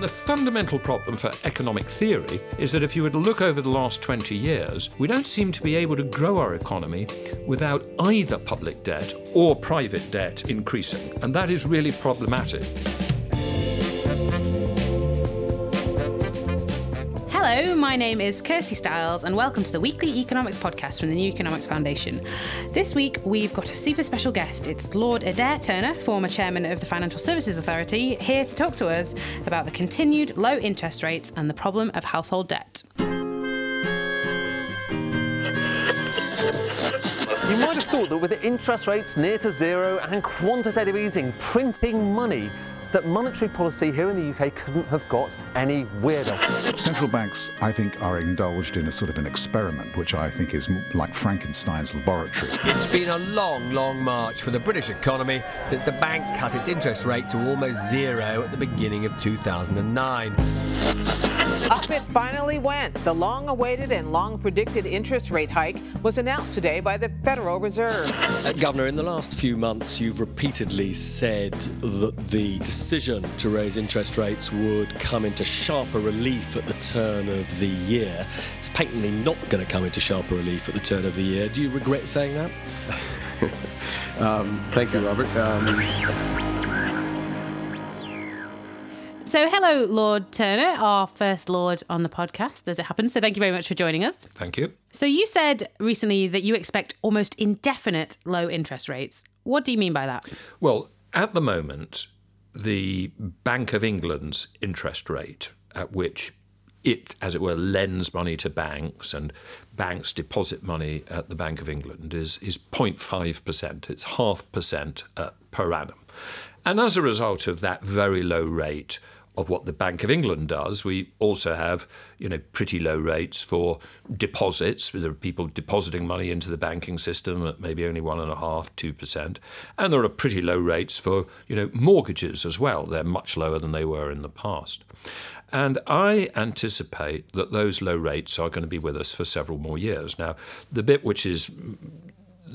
The fundamental problem for economic theory is that if you were to look over the last 20 years, we don't seem to be able to grow our economy without either public debt or private debt increasing. And that is really problematic. Hello, my name is Kirsty Stiles, and welcome to the weekly economics podcast from the New Economics Foundation. This week, we've got a super special guest. It's Lord Adair Turner, former chairman of the Financial Services Authority, here to talk to us about the continued low interest rates and the problem of household debt. You might have thought that with the interest rates near to zero and quantitative easing printing money, that monetary policy here in the UK couldn't have got any weirder. Central banks, I think, are indulged in a sort of an experiment, which I think is like Frankenstein's laboratory. It's been a long, long march for the British economy since the bank cut its interest rate to almost zero at the beginning of 2009. Up it finally went. The long awaited and long predicted interest rate hike was announced today by the Federal Reserve. Uh, Governor, in the last few months, you've repeatedly said that the decision to raise interest rates would come into sharper relief at the turn of the year. It's patently not going to come into sharper relief at the turn of the year. Do you regret saying that? um, thank you, Robert. Um, So, hello, Lord Turner, our first Lord on the podcast, as it happens. So, thank you very much for joining us. Thank you. So, you said recently that you expect almost indefinite low interest rates. What do you mean by that? Well, at the moment, the Bank of England's interest rate, at which it, as it were, lends money to banks and banks deposit money at the Bank of England, is, is 0.5%. It's half percent uh, per annum. And as a result of that very low rate, of what the Bank of England does. We also have, you know, pretty low rates for deposits. There are people depositing money into the banking system at maybe only one and a half, two percent, and there are pretty low rates for, you know, mortgages as well. They're much lower than they were in the past. And I anticipate that those low rates are going to be with us for several more years. Now, the bit which is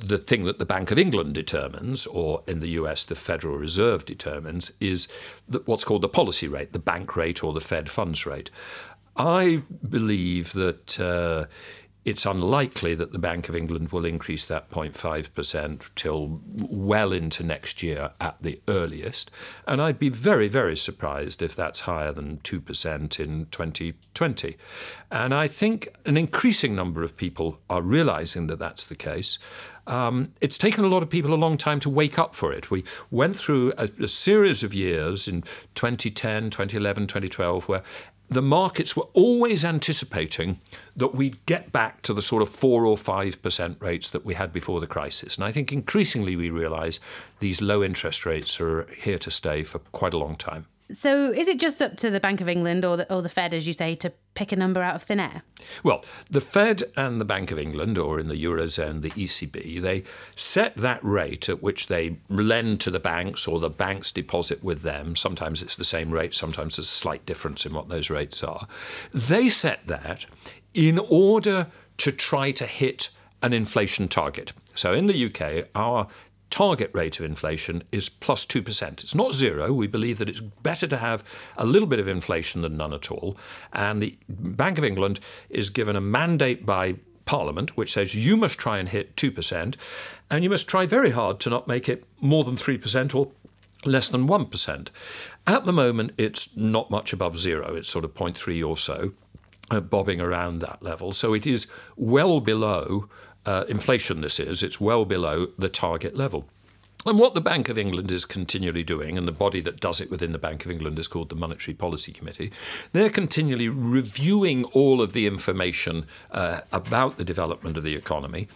the thing that the Bank of England determines, or in the US, the Federal Reserve determines, is what's called the policy rate, the bank rate or the Fed funds rate. I believe that uh, it's unlikely that the Bank of England will increase that 0.5% till well into next year at the earliest. And I'd be very, very surprised if that's higher than 2% in 2020. And I think an increasing number of people are realizing that that's the case. Um, it's taken a lot of people a long time to wake up for it. We went through a, a series of years in 2010, 2011, 2012, where the markets were always anticipating that we'd get back to the sort of 4 or 5% rates that we had before the crisis. And I think increasingly we realize these low interest rates are here to stay for quite a long time. So, is it just up to the Bank of England or the, or the Fed, as you say, to pick a number out of thin air? Well, the Fed and the Bank of England, or in the Eurozone, the ECB, they set that rate at which they lend to the banks or the banks deposit with them. Sometimes it's the same rate, sometimes there's a slight difference in what those rates are. They set that in order to try to hit an inflation target. So in the UK, our target rate of inflation is plus 2%. It's not zero. We believe that it's better to have a little bit of inflation than none at all. And the Bank of England is given a mandate by Parliament which says you must try and hit 2%, and you must try very hard to not make it more than 3% or less than 1%. At the moment, it's not much above zero. It's sort of 0.3 or so, uh, bobbing around that level. So it is well below uh, inflation this is, it's well below the target level. And what the Bank of England is continually doing, and the body that does it within the Bank of England is called the Monetary Policy Committee, they're continually reviewing all of the information uh, about the development of the economy.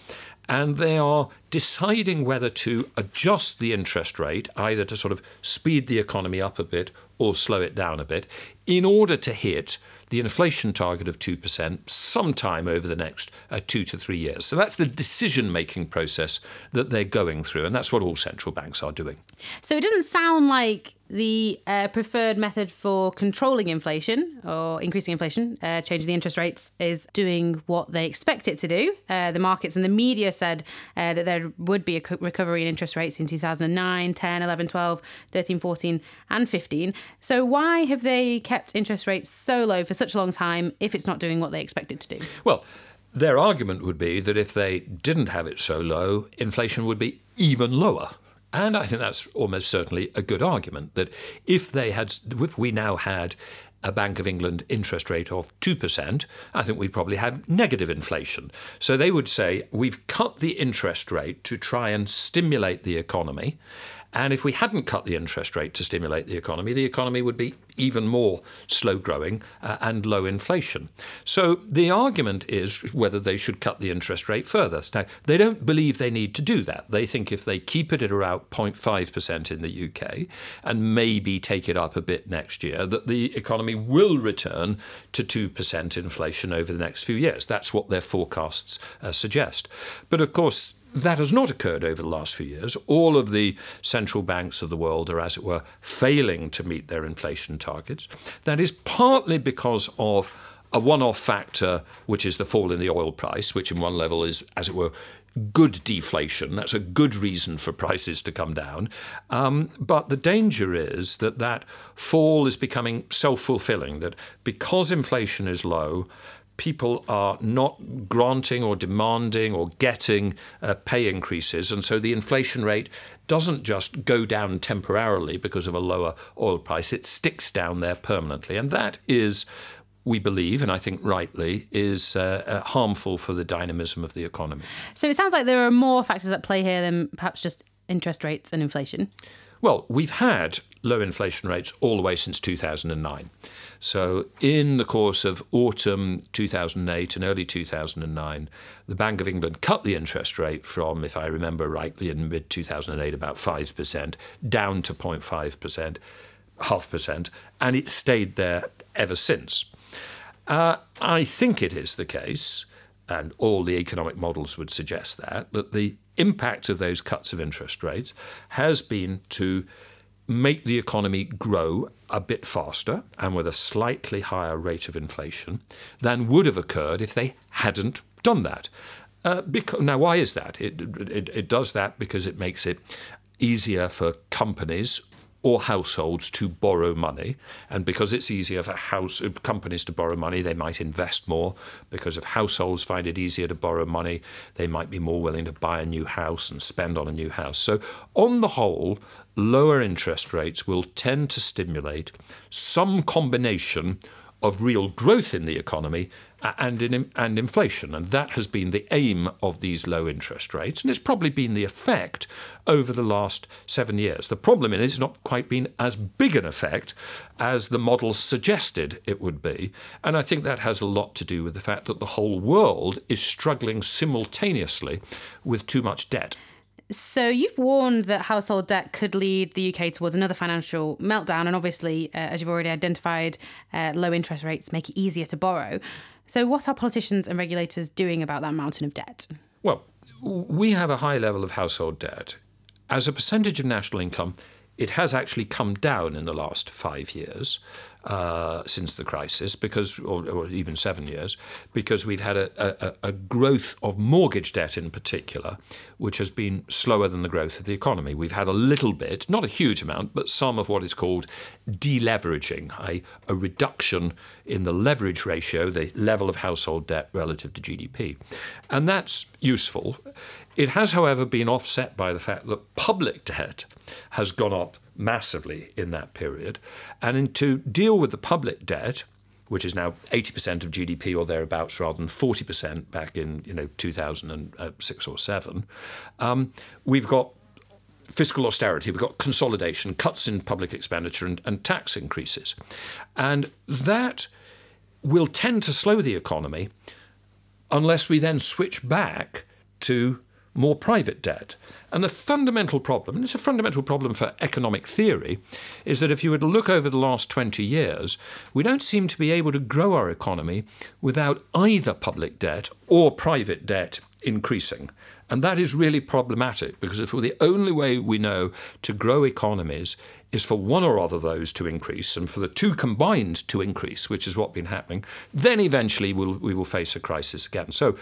And they are deciding whether to adjust the interest rate, either to sort of speed the economy up a bit or slow it down a bit, in order to hit the inflation target of 2% sometime over the next uh, two to three years. So that's the decision making process that they're going through, and that's what all central banks are doing. So it doesn't sound like the uh, preferred method for controlling inflation or increasing inflation, uh, changing the interest rates, is doing what they expect it to do. Uh, the markets and the media said uh, that there would be a recovery in interest rates in 2009, 10, 11, 12, 13, 14, and 15. So, why have they kept interest rates so low for such a long time if it's not doing what they expect it to do? Well, their argument would be that if they didn't have it so low, inflation would be even lower. And I think that's almost certainly a good argument that if they had, if we now had a Bank of England interest rate of 2%, I think we'd probably have negative inflation. So they would say we've cut the interest rate to try and stimulate the economy. And if we hadn't cut the interest rate to stimulate the economy, the economy would be even more slow growing uh, and low inflation. So the argument is whether they should cut the interest rate further. Now, they don't believe they need to do that. They think if they keep it at around 0.5% in the UK and maybe take it up a bit next year, that the economy will return to 2% inflation over the next few years. That's what their forecasts uh, suggest. But of course, that has not occurred over the last few years. All of the central banks of the world are, as it were, failing to meet their inflation targets. That is partly because of a one off factor, which is the fall in the oil price, which, in one level, is, as it were, good deflation. That's a good reason for prices to come down. Um, but the danger is that that fall is becoming self fulfilling, that because inflation is low, people are not granting or demanding or getting uh, pay increases. And so the inflation rate doesn't just go down temporarily because of a lower oil price, it sticks down there permanently. And that is. We believe, and I think rightly, is uh, uh, harmful for the dynamism of the economy. So it sounds like there are more factors at play here than perhaps just interest rates and inflation. Well, we've had low inflation rates all the way since 2009. So, in the course of autumn 2008 and early 2009, the Bank of England cut the interest rate from, if I remember rightly, in mid 2008, about 5% down to 0.5%, half percent, and it stayed there ever since. Uh, I think it is the case, and all the economic models would suggest that, that the impact of those cuts of interest rates has been to make the economy grow a bit faster and with a slightly higher rate of inflation than would have occurred if they hadn't done that. Uh, because, now, why is that? It, it, it does that because it makes it easier for companies or households to borrow money. And because it's easier for house uh, companies to borrow money, they might invest more. Because if households find it easier to borrow money, they might be more willing to buy a new house and spend on a new house. So, on the whole, lower interest rates will tend to stimulate some combination of real growth in the economy and in, and inflation, and that has been the aim of these low interest rates, and it's probably been the effect over the last seven years. The problem is it's not quite been as big an effect as the models suggested it would be, and I think that has a lot to do with the fact that the whole world is struggling simultaneously with too much debt. So you've warned that household debt could lead the UK towards another financial meltdown, and obviously, uh, as you've already identified, uh, low interest rates make it easier to borrow. So, what are politicians and regulators doing about that mountain of debt? Well, we have a high level of household debt. As a percentage of national income, it has actually come down in the last five years uh, since the crisis, because, or, or, even seven years, because we've had a, a, a, growth of mortgage debt in particular, which has been slower than the growth of the economy. We've had a little bit, not a huge amount, but some of what is called deleveraging, a, a reduction in the leverage ratio, the level of household debt relative to GDP. And that's useful. It has, however, been offset by the fact that public debt has gone up massively in that period. And to deal with the public debt, which is now 80% of GDP or thereabouts rather than 40% back in you know 2006 or 7, um, we've got fiscal austerity, we've got consolidation, cuts in public expenditure, and, and tax increases. And that will tend to slow the economy unless we then switch back to more private debt. And the fundamental problem, and it's a fundamental problem for economic theory, is that if you were to look over the last 20 years, we don't seem to be able to grow our economy without either public debt or private debt increasing. And that is really problematic because if the only way we know to grow economies is for one or other of those to increase and for the two combined to increase, which is what's been happening, then eventually we'll, we will face a crisis again. So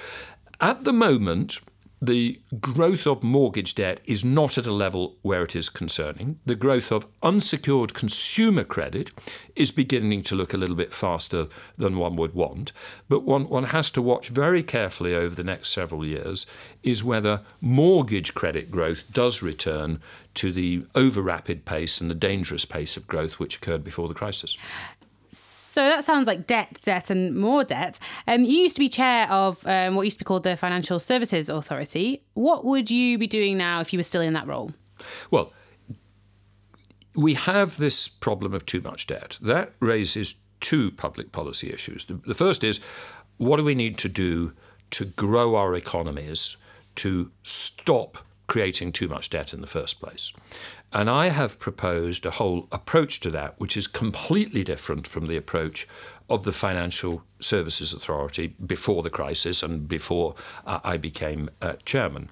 at the moment, the growth of mortgage debt is not at a level where it is concerning. The growth of unsecured consumer credit is beginning to look a little bit faster than one would want. But one, one has to watch very carefully over the next several years is whether mortgage credit growth does return to the over rapid pace and the dangerous pace of growth which occurred before the crisis. So that sounds like debt, debt, and more debt. Um, you used to be chair of um, what used to be called the Financial Services Authority. What would you be doing now if you were still in that role? Well, we have this problem of too much debt. That raises two public policy issues. The, the first is what do we need to do to grow our economies to stop creating too much debt in the first place? And I have proposed a whole approach to that, which is completely different from the approach of the Financial Services Authority before the crisis and before uh, I became uh, chairman.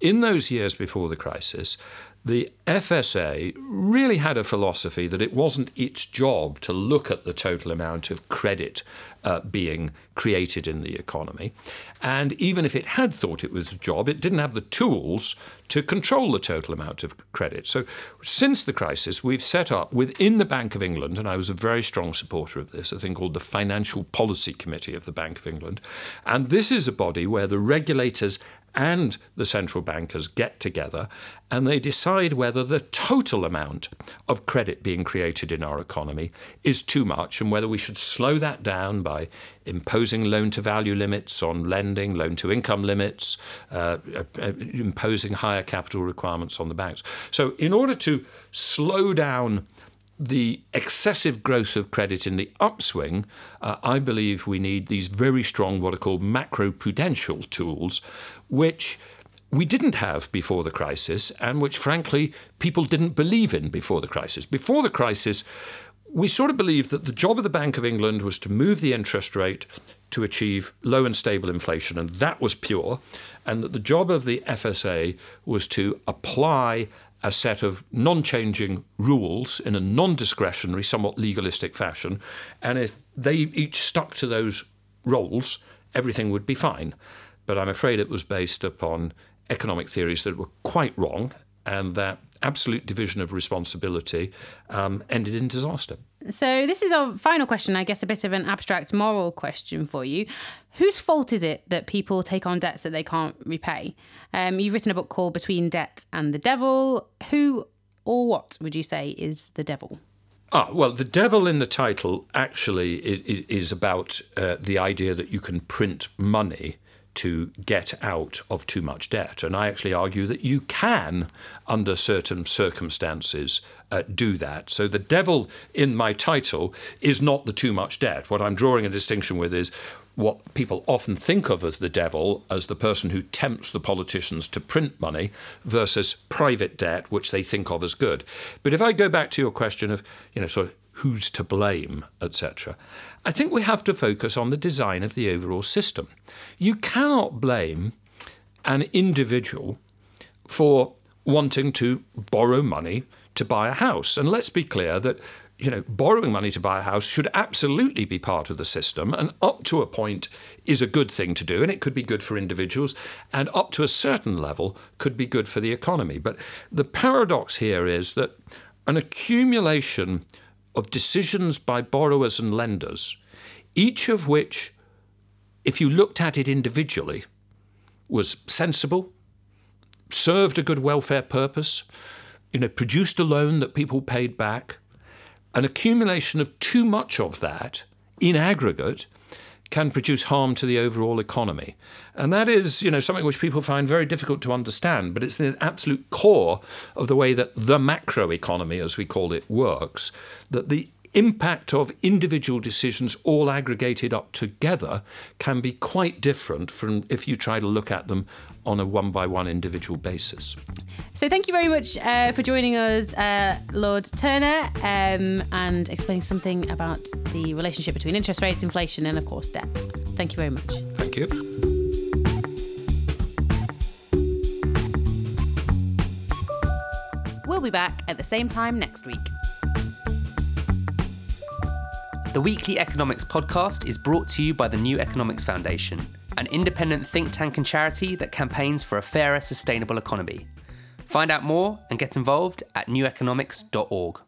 In those years before the crisis, the FSA really had a philosophy that it wasn't its job to look at the total amount of credit uh, being created in the economy. And even if it had thought it was a job, it didn't have the tools to control the total amount of credit. So, since the crisis, we've set up within the Bank of England, and I was a very strong supporter of this, a thing called the Financial Policy Committee of the Bank of England. And this is a body where the regulators and the central bankers get together and they decide whether the total amount of credit being created in our economy is too much and whether we should slow that down by imposing loan to value limits on lending, loan to income limits, uh, uh, imposing higher capital requirements on the banks. So, in order to slow down the excessive growth of credit in the upswing, uh, I believe we need these very strong, what are called macro prudential tools, which we didn't have before the crisis and which, frankly, people didn't believe in before the crisis. Before the crisis, we sort of believed that the job of the Bank of England was to move the interest rate to achieve low and stable inflation, and that was pure, and that the job of the FSA was to apply a set of non changing rules in a non discretionary, somewhat legalistic fashion. And if they each stuck to those roles, everything would be fine. But I'm afraid it was based upon economic theories that were quite wrong, and that absolute division of responsibility um, ended in disaster. So, this is our final question, I guess a bit of an abstract moral question for you. Whose fault is it that people take on debts that they can't repay? Um, you've written a book called Between Debt and the Devil. Who or what would you say is the devil? Ah, well, the devil in the title actually is, is about uh, the idea that you can print money to get out of too much debt. And I actually argue that you can, under certain circumstances, uh, do that. So the devil in my title is not the too much debt. What I'm drawing a distinction with is what people often think of as the devil as the person who tempts the politicians to print money versus private debt, which they think of as good. But if I go back to your question of, you know, sort of who's to blame, etc., I think we have to focus on the design of the overall system. You cannot blame an individual for wanting to borrow money to buy a house. And let's be clear that you know, borrowing money to buy a house should absolutely be part of the system, and up to a point is a good thing to do, and it could be good for individuals, and up to a certain level could be good for the economy. But the paradox here is that an accumulation of decisions by borrowers and lenders, each of which, if you looked at it individually, was sensible, served a good welfare purpose, you know, produced a loan that people paid back. An accumulation of too much of that in aggregate can produce harm to the overall economy. And that is, you know, something which people find very difficult to understand, but it's the absolute core of the way that the macroeconomy, as we call it, works, that the impact of individual decisions all aggregated up together can be quite different from if you try to look at them on a one by one individual basis. So, thank you very much uh, for joining us, uh, Lord Turner, um, and explaining something about the relationship between interest rates, inflation, and of course, debt. Thank you very much. Thank you. We'll be back at the same time next week. The Weekly Economics podcast is brought to you by the New Economics Foundation, an independent think tank and charity that campaigns for a fairer, sustainable economy. Find out more and get involved at neweconomics.org.